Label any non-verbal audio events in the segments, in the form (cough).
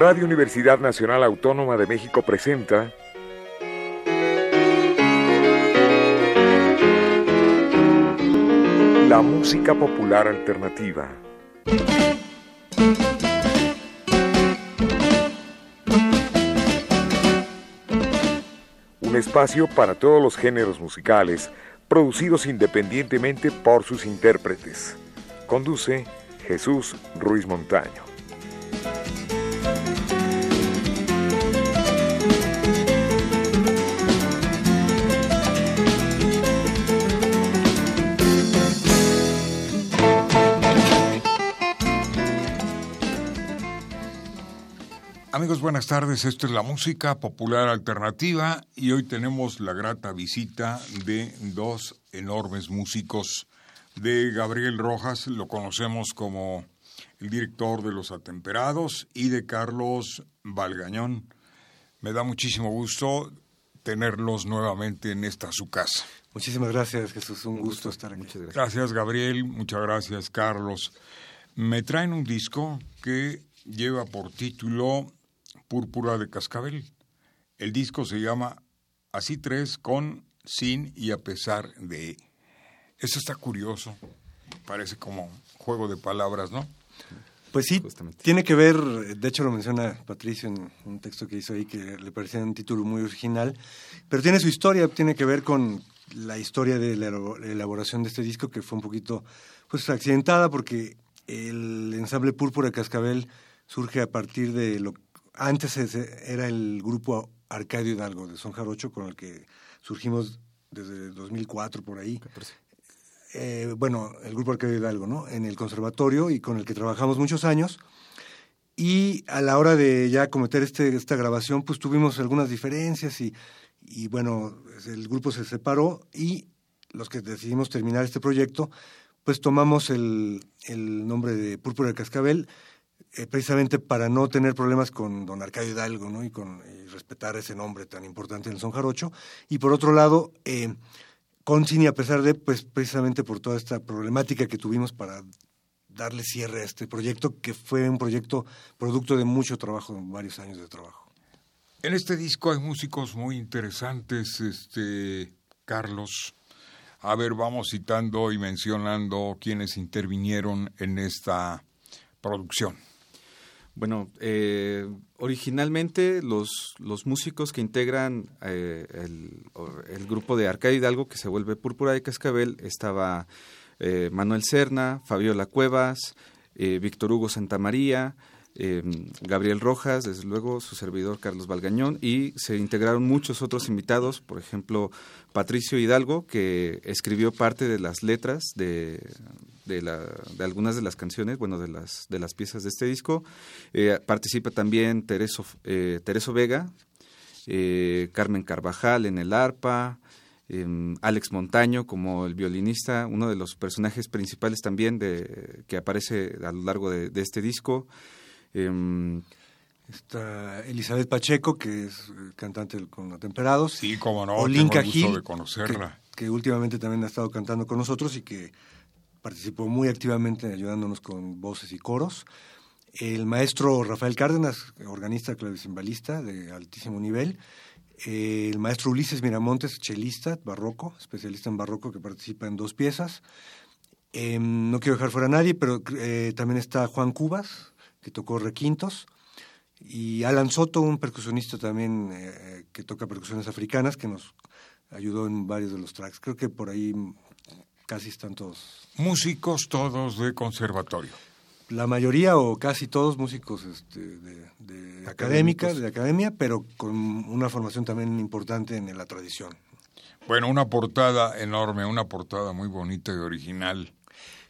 Radio Universidad Nacional Autónoma de México presenta La música popular alternativa. Un espacio para todos los géneros musicales, producidos independientemente por sus intérpretes. Conduce Jesús Ruiz Montaño. Amigos, buenas tardes. Esto es la música popular alternativa y hoy tenemos la grata visita de dos enormes músicos. De Gabriel Rojas, lo conocemos como el director de Los Atemperados, y de Carlos Valgañón. Me da muchísimo gusto tenerlos nuevamente en esta su casa. Muchísimas gracias, Jesús. Un gusto estar aquí. Muchas gracias. gracias, Gabriel. Muchas gracias, Carlos. Me traen un disco que lleva por título Púrpura de Cascabel. El disco se llama Así tres con, sin y a pesar de. Eso está curioso. Parece como juego de palabras, ¿no? Pues sí, tiene que ver, de hecho lo menciona Patricio en un texto que hizo ahí que le parecía un título muy original, pero tiene su historia, tiene que ver con la historia de la elaboración de este disco que fue un poquito pues accidentada porque el ensamble Púrpura de Cascabel surge a partir de lo antes era el grupo Arcadio Hidalgo de Son Jarocho con el que surgimos desde 2004 por ahí. Eh, bueno, el grupo Arcadio Hidalgo, ¿no? En el conservatorio y con el que trabajamos muchos años. Y a la hora de ya cometer este, esta grabación, pues tuvimos algunas diferencias y, y bueno, el grupo se separó y los que decidimos terminar este proyecto, pues tomamos el, el nombre de Púrpura de Cascabel eh, precisamente para no tener problemas con don Arcadio Hidalgo ¿no? y, con, respetar ese nombre tan importante en el son jarocho. Y por otro lado, eh, con Cini, a pesar de, pues precisamente por toda esta problemática que tuvimos para darle cierre a este proyecto, que fue un proyecto producto de mucho trabajo, varios años de trabajo. En este disco hay músicos muy interesantes, este Carlos. A ver, vamos citando y mencionando quienes intervinieron en esta producción. Bueno, eh, originalmente los, los músicos que integran eh, el, grupo de Arcadio Hidalgo, que se vuelve Púrpura de Cascabel, estaba eh, Manuel Serna, Fabiola Cuevas, Víctor Hugo Santamaría, Gabriel Rojas, desde luego su servidor Carlos Valgañón, y se integraron muchos otros invitados, por ejemplo, Patricio Hidalgo, que escribió parte de las letras de, de, la, algunas de las canciones, bueno, de las, de las piezas de este disco. Eh, participa también Tereso, eh, Tereso Vega, eh, Carmen Carvajal en el arpa, em, Alex Montaño como el violinista, uno de los personajes principales también de, que aparece a lo largo de, este disco. Em, Está Elizabeth Pacheco, que es cantante con Atemperados. Sí, como no, tengo el gusto de conocerla. que, últimamente también ha estado cantando con nosotros y que participó muy activamente ayudándonos con voces y coros. El maestro Rafael Cárdenas, organista clavicimbalista de altísimo nivel. El maestro Ulises Miramontes, chelista, barroco, especialista en barroco que participa en dos piezas. Em, no quiero dejar fuera a nadie, pero eh, también está Juan Cubas, que tocó requintos. Y Alan Soto, un percusionista también eh, que toca percusiones africanas, que nos ayudó en varios de los tracks. Creo que por ahí casi están todos. Músicos todos de conservatorio. La mayoría o casi todos músicos este, de, académica, de academia, pero con una formación también importante en la tradición. Bueno, una portada enorme, una portada muy bonita y original.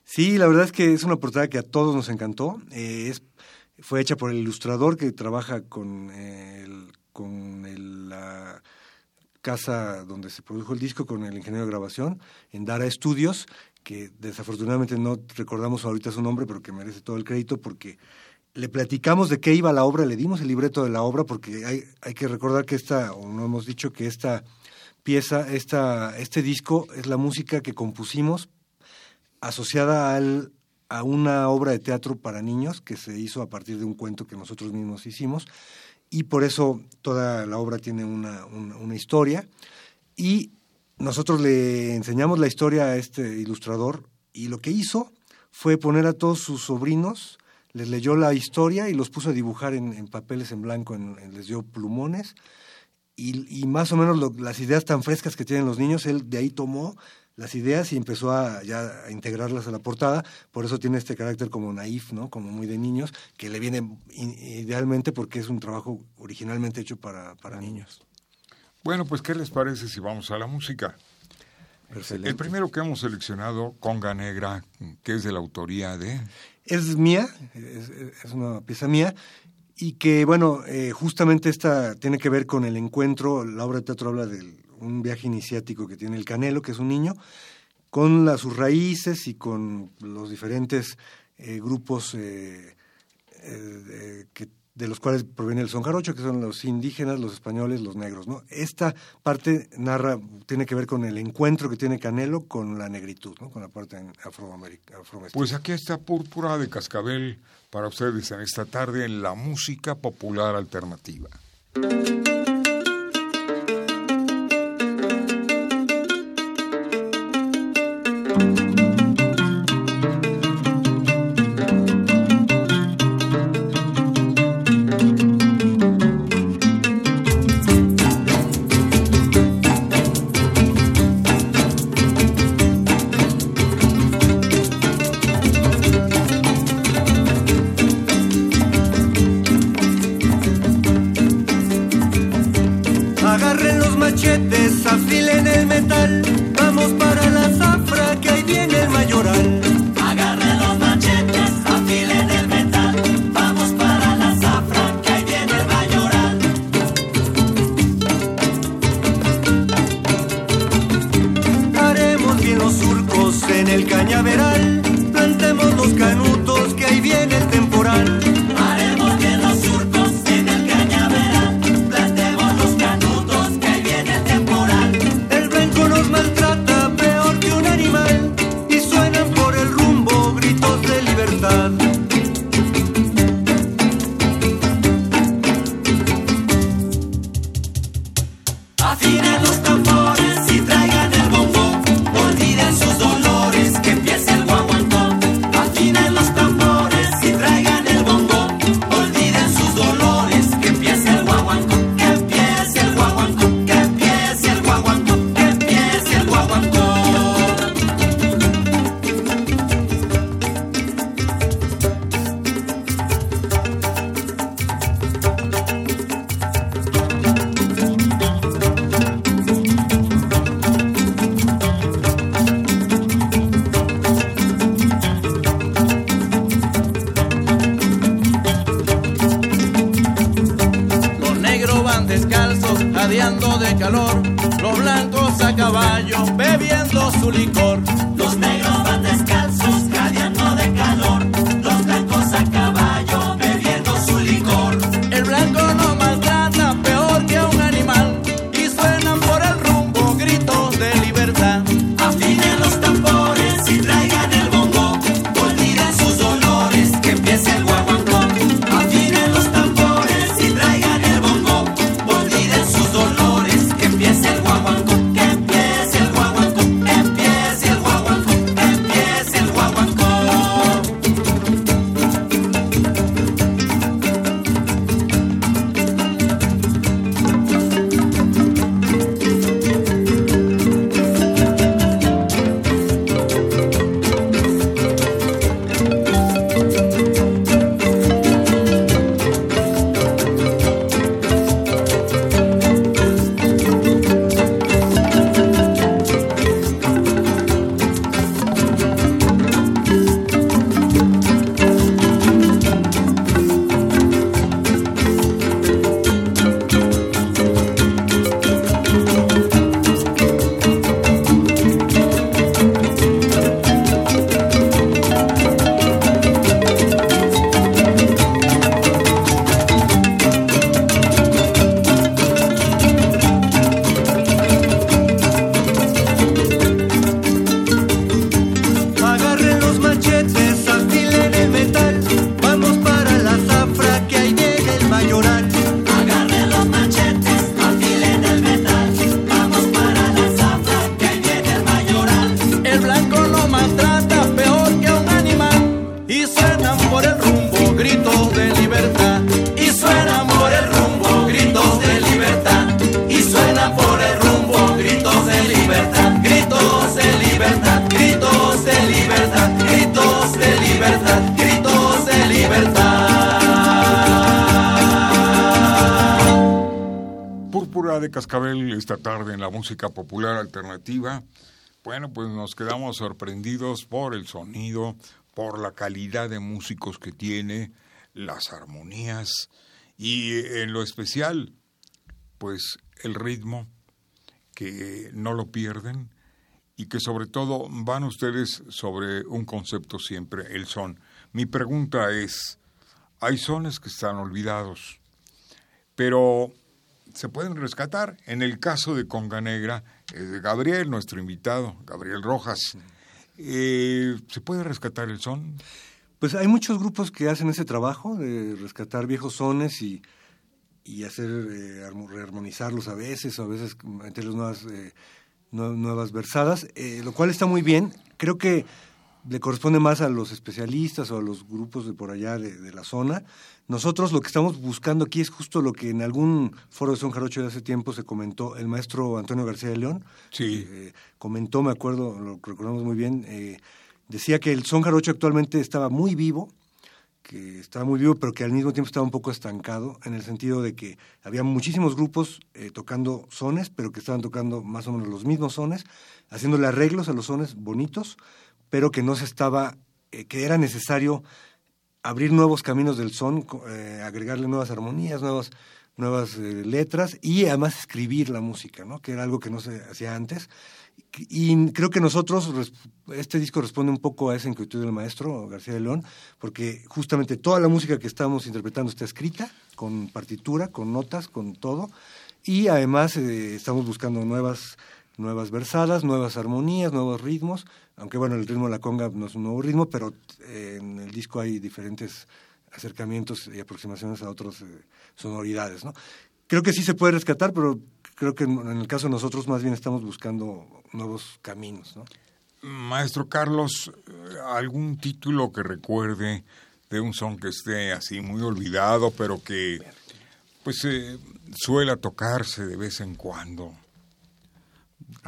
Sí, la verdad es que es una portada que a todos nos encantó. Eh, es, fue hecha por el ilustrador que trabaja con, el, con la casa donde se produjo el disco con el ingeniero de grabación, en Dara Studios, que desafortunadamente no recordamos ahorita su nombre, pero que merece todo el crédito porque le platicamos de qué iba la obra, le dimos el libreto de la obra, porque hay, hay que recordar que esta, o no hemos dicho que esta pieza, esta, este disco es la música que compusimos asociada al a una obra de teatro para niños que se hizo a partir de un cuento que nosotros mismos hicimos y por eso toda la obra tiene una, una, historia. Y nosotros le enseñamos la historia a este ilustrador y lo que hizo fue poner a todos sus sobrinos, les leyó la historia y los puso a dibujar en, papeles en blanco, les dio plumones. Y, más o menos las ideas tan frescas que tienen los niños, él de ahí tomó las ideas y empezó a, ya a integrarlas a la portada, por eso tiene este carácter como naif, ¿no? como muy de niños, que le viene idealmente porque es un trabajo originalmente hecho para, para niños. Bueno, pues ¿qué les parece si vamos a la música? El primero que hemos seleccionado, Conga Negra, que es de la autoría de... Es mía, es una pieza mía, y que, bueno, eh, justamente esta tiene que ver con el encuentro, la obra de teatro habla de un viaje iniciático que tiene el Canelo, que es un niño, con las, sus raíces y con los diferentes eh, grupos eh, que de los cuales proviene el son jarocho, que son los indígenas, los españoles, los negros. ¿no? Esta parte narra, tiene que ver con el encuentro que tiene Canelo con la negritud, ¿no? con la parte afroamericana. pues aquí está Púrpura de Cascabel para ustedes en esta tarde en la música popular alternativa. negros van descalzos, jadeando de calor, los blancos a caballo bebiendo su licor. Los negros van descalzos Cascabel esta tarde en la música popular alternativa. Bueno, pues nos quedamos sorprendidos por el sonido, por la calidad de músicos que tiene, las armonías y en lo especial, pues el ritmo, que no lo pierden y que sobre todo van ustedes sobre un concepto siempre, el son. Mi pregunta es, hay sones que están olvidados, pero se pueden rescatar. En el caso de Conga Negra, de Gabriel, nuestro invitado, Gabriel Rojas, eh, ¿se puede rescatar el son? Pues hay muchos grupos que hacen ese trabajo de rescatar viejos sones y, y hacer eh, rearmonizarlos a veces, o a veces meterlos nuevas, eh, nuevas versadas, eh, lo cual está muy bien. Creo que le corresponde más a los especialistas o a los grupos de por allá de, la zona. Nosotros lo que estamos buscando aquí es justo lo que en algún foro de Son Jarocho de hace tiempo se comentó el maestro Antonio García de León. Sí. Eh, comentó, me acuerdo, lo recordamos muy bien, eh, decía que el Son Jarocho actualmente estaba muy vivo, que estaba muy vivo, pero que al mismo tiempo estaba un poco estancado, en el sentido de que había muchísimos grupos eh, tocando sones, pero que estaban tocando más o menos los mismos sones, haciéndole arreglos a los sones bonitos, pero que no se estaba, eh, que era necesario abrir nuevos caminos del son, eh, agregarle nuevas armonías, nuevas, nuevas eh, letras y además escribir la música, ¿no? que era algo que no se hacía antes. Y creo que nosotros, este disco responde un poco a esa inquietud del maestro García de León, porque justamente toda la música que estamos interpretando está escrita, con partitura, con notas, con todo, y además estamos buscando nuevas nuevas versadas, nuevas armonías, nuevos ritmos, aunque bueno, el ritmo de la conga no es un nuevo ritmo, pero eh, en el disco hay diferentes acercamientos y aproximaciones a otras eh, sonoridades, ¿no? Creo que sí se puede rescatar, pero creo que en el caso de nosotros más bien estamos buscando nuevos caminos, ¿no? Maestro Carlos, ¿algún título que recuerde de un son que esté así muy olvidado, pero que pues eh, suela tocarse de vez en cuando?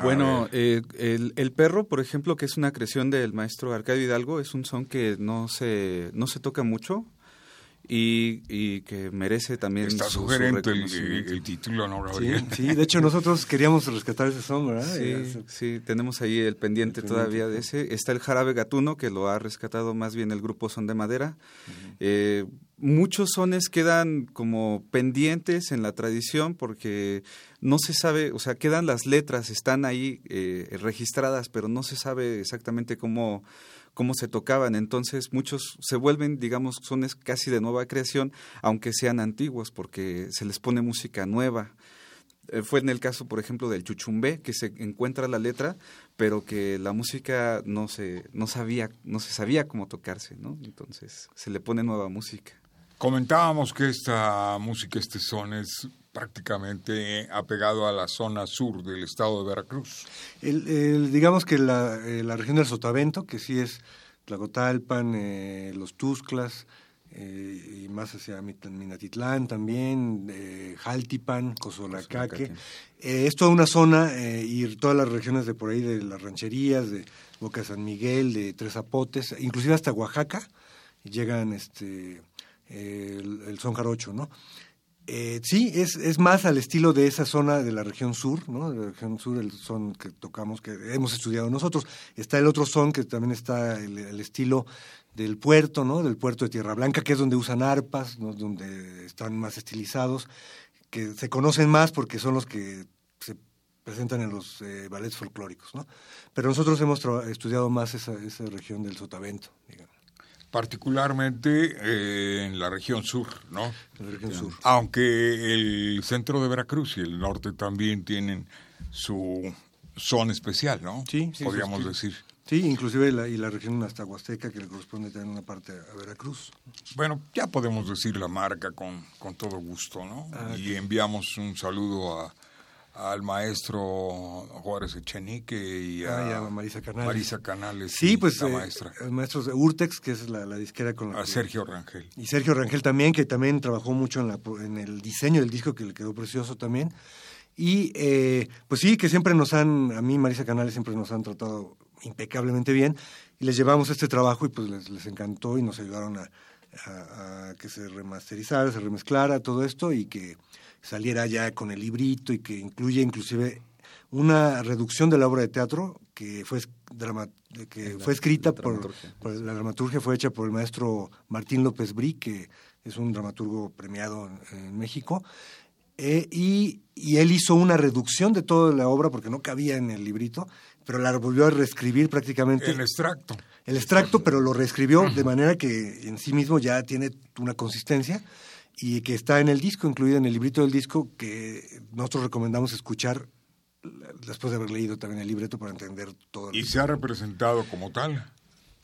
Bueno, eh, el, el, perro, por ejemplo, que es una creación del maestro Arcadio Hidalgo, es un son que no se, no se toca mucho y, y que merece también Está su, sugerente el, título, ¿no, Gabriel? Sí, sí, de hecho nosotros queríamos rescatar ese son, ¿verdad? Sí, sí, tenemos ahí el pendiente, todavía de ese. Está el jarabe gatuno, que lo ha rescatado más bien el grupo Son de Madera. eh, muchos sones quedan como pendientes en la tradición porque no se sabe, o sea, quedan las letras, están ahí eh, registradas, pero no se sabe exactamente cómo, cómo se tocaban. Entonces muchos se vuelven, digamos, sones casi de nueva creación, aunque sean antiguos, porque se les pone música nueva. Eh, fue en el caso, por ejemplo, del chuchumbé, que se encuentra la letra, pero que la música no se, no sabía, no se sabía cómo tocarse, ¿no? Entonces se le pone nueva música. Comentábamos que esta música, este son, es prácticamente apegado a la zona sur del estado de Veracruz. El, digamos que la, eh, la, región del Sotavento, que sí es Tlacotalpan, eh, los Tusclas, eh, y más hacia Minatitlán también, eh, Jaltipan, Cozolacaque. es toda una zona y todas las regiones de por ahí, de las rancherías, de Boca San Miguel, de Tres Zapotes, inclusive hasta Oaxaca, llegan este el, son jarocho, ¿no? Eh, sí, es, es más al estilo de esa zona de la región sur, ¿no? De la región sur, el son que tocamos, que hemos estudiado nosotros. Está el otro son que también está el, estilo del puerto, ¿no? Del puerto de Tierra Blanca, que es donde usan arpas. Donde están más estilizados, que se conocen más porque son los que se presentan en los eh, ballets folclóricos, ¿no? Pero nosotros hemos estudiado más esa, esa región del Sotavento, digamos particularmente eh, en la región sur, ¿no? La región sur. Aunque el centro de Veracruz y el norte también tienen su zona especial, ¿no? Sí, sí podríamos decir. Sí, inclusive la, y la región hasta Huasteca, que le corresponde también una parte a Veracruz. Bueno, ya podemos decir la marca con, con todo gusto, ¿no? Ah, y enviamos un saludo a al maestro Juárez Echenique y a, ah, Marisa Canales. Marisa Canales sí, pues, la eh, maestra. maestros de Urtex, que es la, disquera con la A Sergio Rangel. Y Sergio Rangel también, que también trabajó mucho en, la, en el diseño del disco, que le quedó precioso también. Y eh, pues sí, que siempre nos han, a mí Marisa Canales siempre nos han tratado impecablemente bien. Y les llevamos este trabajo y pues les, les encantó y nos ayudaron a, a, a que se remasterizara, se remezclara todo esto y que saliera ya con el librito y que incluye inclusive una reducción de la obra de teatro que fue, drama, que fue escrita por, la dramaturgia, fue hecha por el maestro Martín López Brí, que es un dramaturgo premiado en, México. Eh, y, y, él hizo una reducción de toda la obra porque no cabía en el librito, pero la volvió a reescribir prácticamente. El extracto. El extracto, pero lo reescribió de manera que en sí mismo ya tiene una consistencia y que está en el disco, incluido en el librito del disco, que nosotros recomendamos escuchar después de haber leído también el libreto para entender todo. ¿Y se ha representado como tal?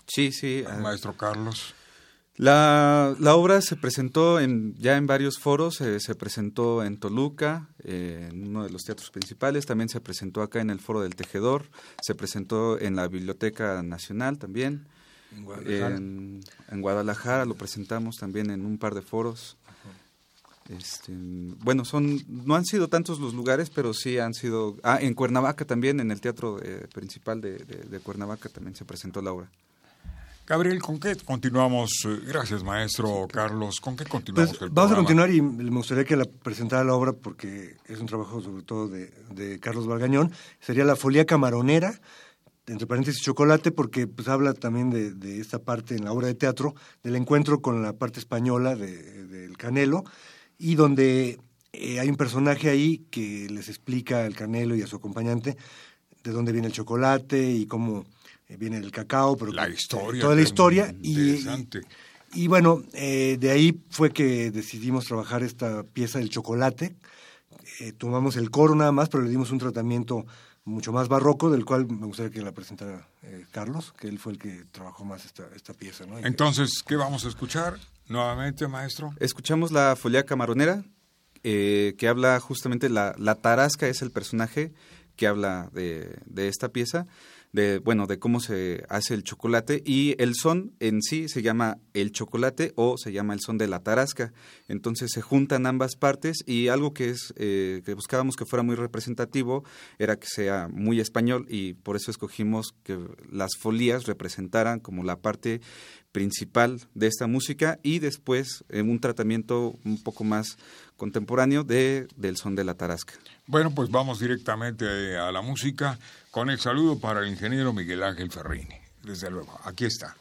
Sí, sí. El maestro Carlos. La, la, obra se presentó en, ya en varios foros, eh, se presentó en Toluca, eh, en uno de los teatros principales, también se presentó acá en el Foro del Tejedor, se presentó en la Biblioteca Nacional también, en Guadalajara, en, Guadalajara lo presentamos también en un par de foros. Este, bueno, son no han sido tantos los lugares, pero sí han sido... Ah, en Cuernavaca también, en el teatro eh, principal de, de Cuernavaca también se presentó la obra. Gabriel, ¿con qué continuamos? Eh, gracias, maestro Carlos. ¿Con qué continuamos? Pues, vamos a continuar y me gustaría que la presentara la obra porque es un trabajo sobre todo de, Carlos Vargañón. Sería La Folía Camaronera, entre paréntesis chocolate, porque pues habla también de, esta parte en la obra de teatro, del encuentro con la parte española del Canelo, y donde eh, hay un personaje ahí que les explica al Canelo y a su acompañante de dónde viene el chocolate y cómo eh, viene el cacao, pero la historia, toda la historia y, y, bueno, eh, de ahí fue que decidimos trabajar esta pieza del chocolate. Eh, tomamos el coro nada más, pero le dimos un tratamiento mucho más barroco, del cual me gustaría que la presentara Carlos, que él fue el que trabajó más esta, esta pieza. ¿no? Entonces, ¿qué vamos a escuchar nuevamente, maestro? Escuchamos la folia camaronera, que habla justamente, la, la tarasca es el personaje que habla de, de esta pieza de bueno de cómo se hace el chocolate y el son en sí se llama el chocolate o se llama el son de la tarasca entonces se juntan ambas partes y algo que es eh, que buscábamos que fuera muy representativo era que sea muy español y por eso escogimos que las folías representaran como la parte principal de esta música y después en un tratamiento un poco más contemporáneo de, del son de la tarasca. Bueno, pues vamos directamente a la música con el saludo para el ingeniero Miguel Ángel Ferrini. Desde luego, aquí está.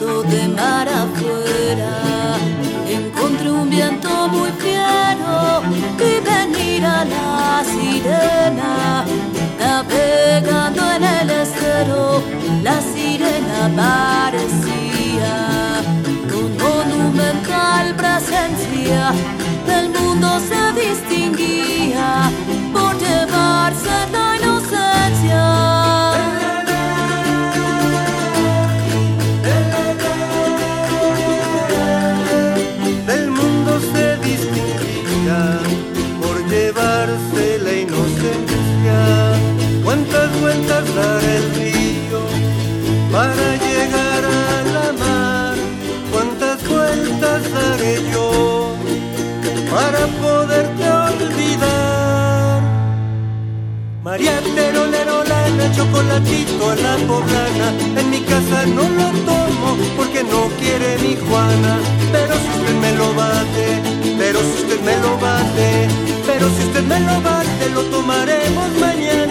de mar afuera. Encontré un viento muy fiero que venir a la sirena. Navegando en el estero, la sirena parecía con monumental presencia del mundo se distinguía por llevarse la encarnar el río para llegar a la mar. Cuántas vueltas daré yo para poderte olvidar. María Terolera, chocolatito a la poblana. En mi casa no lo tomo porque no quiere mi Juana. Pero si usted me lo bate, pero si usted me lo bate, pero si usted me lo bate, lo tomaremos mañana.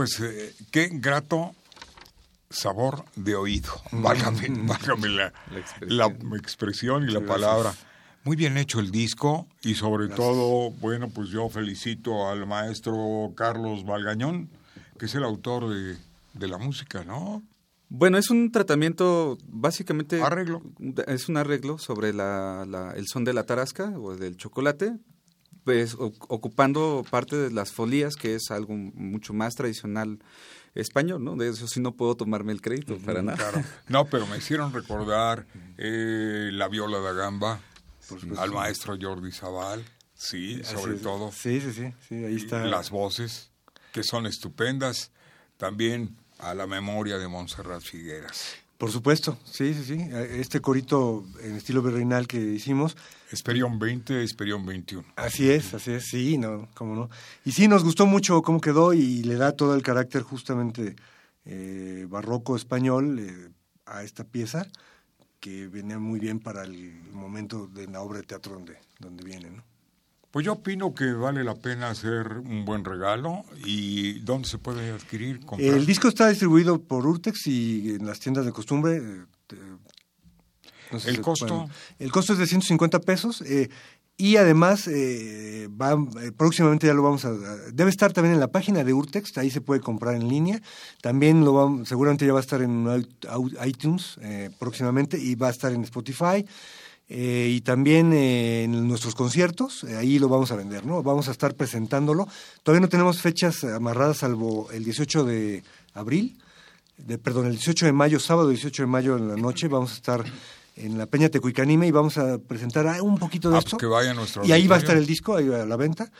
Pues eh, qué grato sabor de oído. Válgame, (laughs) válgame la, la expresión. y la palabra. Muy bien hecho el disco y sobre todo, bueno, pues yo felicito al maestro Carlos Valgañón, que es el autor de, de la música, ¿no? Bueno, es un tratamiento básicamente... Arreglo. Es un arreglo sobre la, la, el son de la tarasca o del chocolate, pues ocupando parte de las folías, que es algo mucho más tradicional español, ¿no? De eso sí no puedo tomarme el crédito para nada. Claro. No, pero me hicieron recordar eh, la viola da gamba al maestro Jordi Zaval, sí, sobre todo. Sí, sí, sí, sí, ahí está. Las voces, que son estupendas, también a la memoria de Montserrat Figueras. Por supuesto, sí, sí, sí. Este corito en estilo virreinal que hicimos. Esperión 20, Esperión 21. Así es, así es, sí, no, cómo no. Y sí, nos gustó mucho cómo quedó y le da todo el carácter justamente eh, barroco español eh, a esta pieza que viene muy bien para el momento de la obra de teatro donde, donde viene, ¿no? Pues yo opino que vale la pena hacer un buen regalo y ¿dónde se puede adquirir? El disco está distribuido por Urtex y en las tiendas de costumbre. Eh, ¿El costo? el costo es de 150 pesos eh, y además eh, va, próximamente ya lo vamos a... Debe estar también en la página de Urtex, ahí se puede comprar en línea. También lo vamos, seguramente ya va a estar en iTunes próximamente y va a estar en Spotify. Eh, y también eh, en nuestros conciertos, eh, ahí lo vamos a vender, ¿no? Vamos a estar presentándolo. Todavía no tenemos fechas amarradas salvo el 18 de abril, de, perdón, el 18 de mayo, sábado 18 de mayo en la noche, vamos a estar en la Peña Tecuicanime y vamos a presentar un poquito de ah, esto. Pues que vaya nuestro y ahí va a estar el disco, ahí a la venta.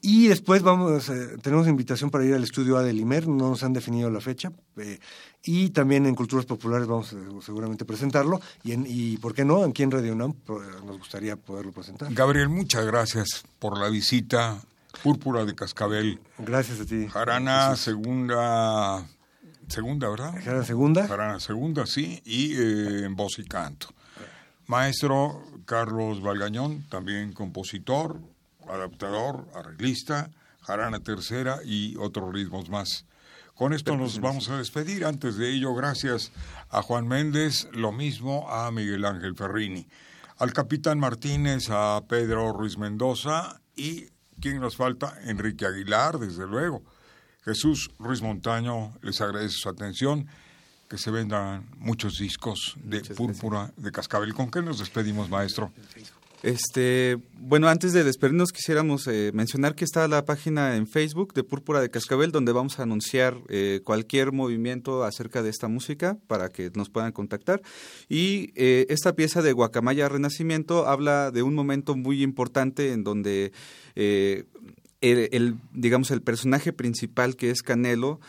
Y después vamos, tenemos invitación para ir al estudio A del IMER, no nos han definido la fecha. Eh, y también en Culturas Populares vamos a seguramente presentarlo. Y, en, y ¿por qué no? Aquí en Radio UNAM nos gustaría poderlo presentar. Gabriel, muchas gracias por la visita. Púrpura de Cascabel. Gracias a ti. Jarana, segunda, segunda, ¿verdad? Jarana segunda. Jarana segunda, sí, y eh, en voz y canto. Maestro Carlos Valgañón, también compositor, adaptador, arreglista, jarana tercera y otros ritmos más. Con esto nos vamos a despedir. Antes de ello, gracias a Juan Méndez, lo mismo a Miguel Ángel Ferrini, al capitán Martínez, a Pedro Ruiz Mendoza y, ¿quién nos falta? Enrique Aguilar, desde luego. Jesús Ruiz Montaño les agradece su atención. Que se vendan muchos discos de púrpura de cascabel. ¿Con qué nos despedimos, maestro? Este, bueno, antes de despedirnos quisiéramos eh, mencionar que está la página en Facebook de Púrpura de Cascabel donde vamos a anunciar eh, cualquier movimiento acerca de esta música para que nos puedan contactar. Y eh, esta pieza de Guacamaya Renacimiento habla de un momento muy importante en donde el, digamos, el personaje principal que es Canelo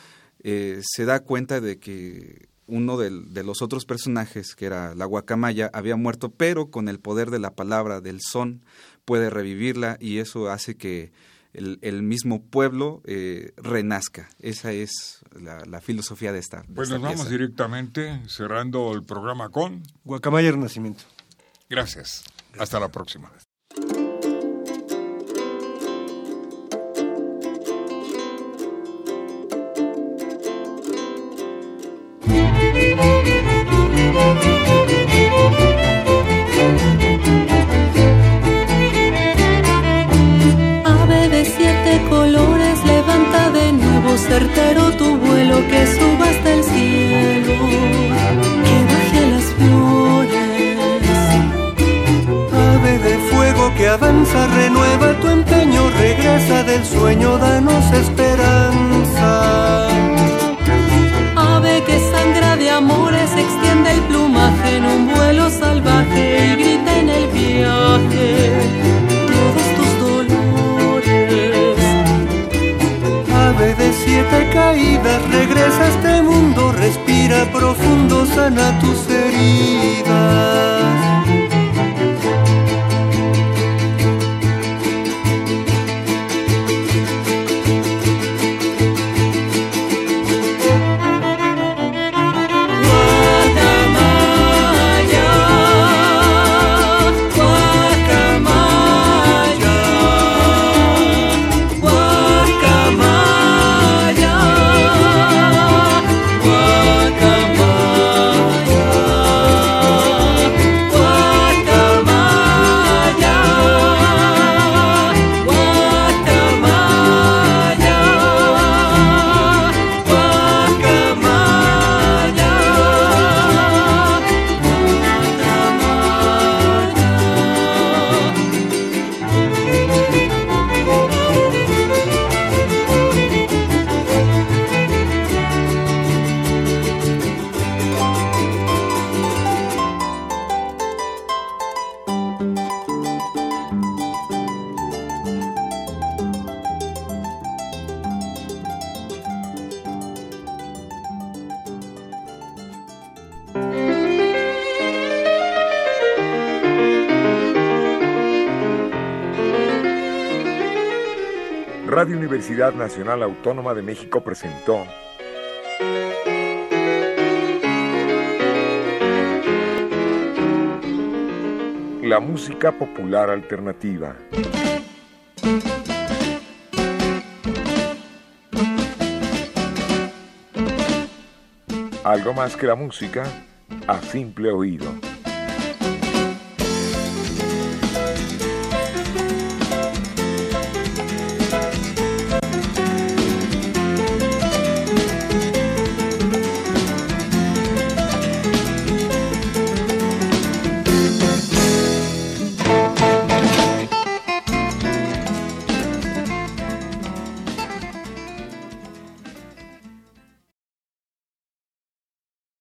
se da cuenta de que uno de, los otros personajes, que era la guacamaya, había muerto, pero con el poder de la palabra, del son, puede revivirla y eso hace que el, mismo pueblo eh, renazca. Esa es la, filosofía de esta. pues nos vamos directamente cerrando el programa con Guacamaya Renacimiento. Gracias. Hasta la próxima. Certero tu vuelo que suba hasta el cielo, que baje las flores. Ave de fuego que avanza, renueva tu empeño, regresa del sueño, danos esperanza. caídas, regresa a este mundo, respira profundo, sana tus heridas. Universidad Nacional Autónoma de México presentó La música popular alternativa. Algo más que la música a simple oído.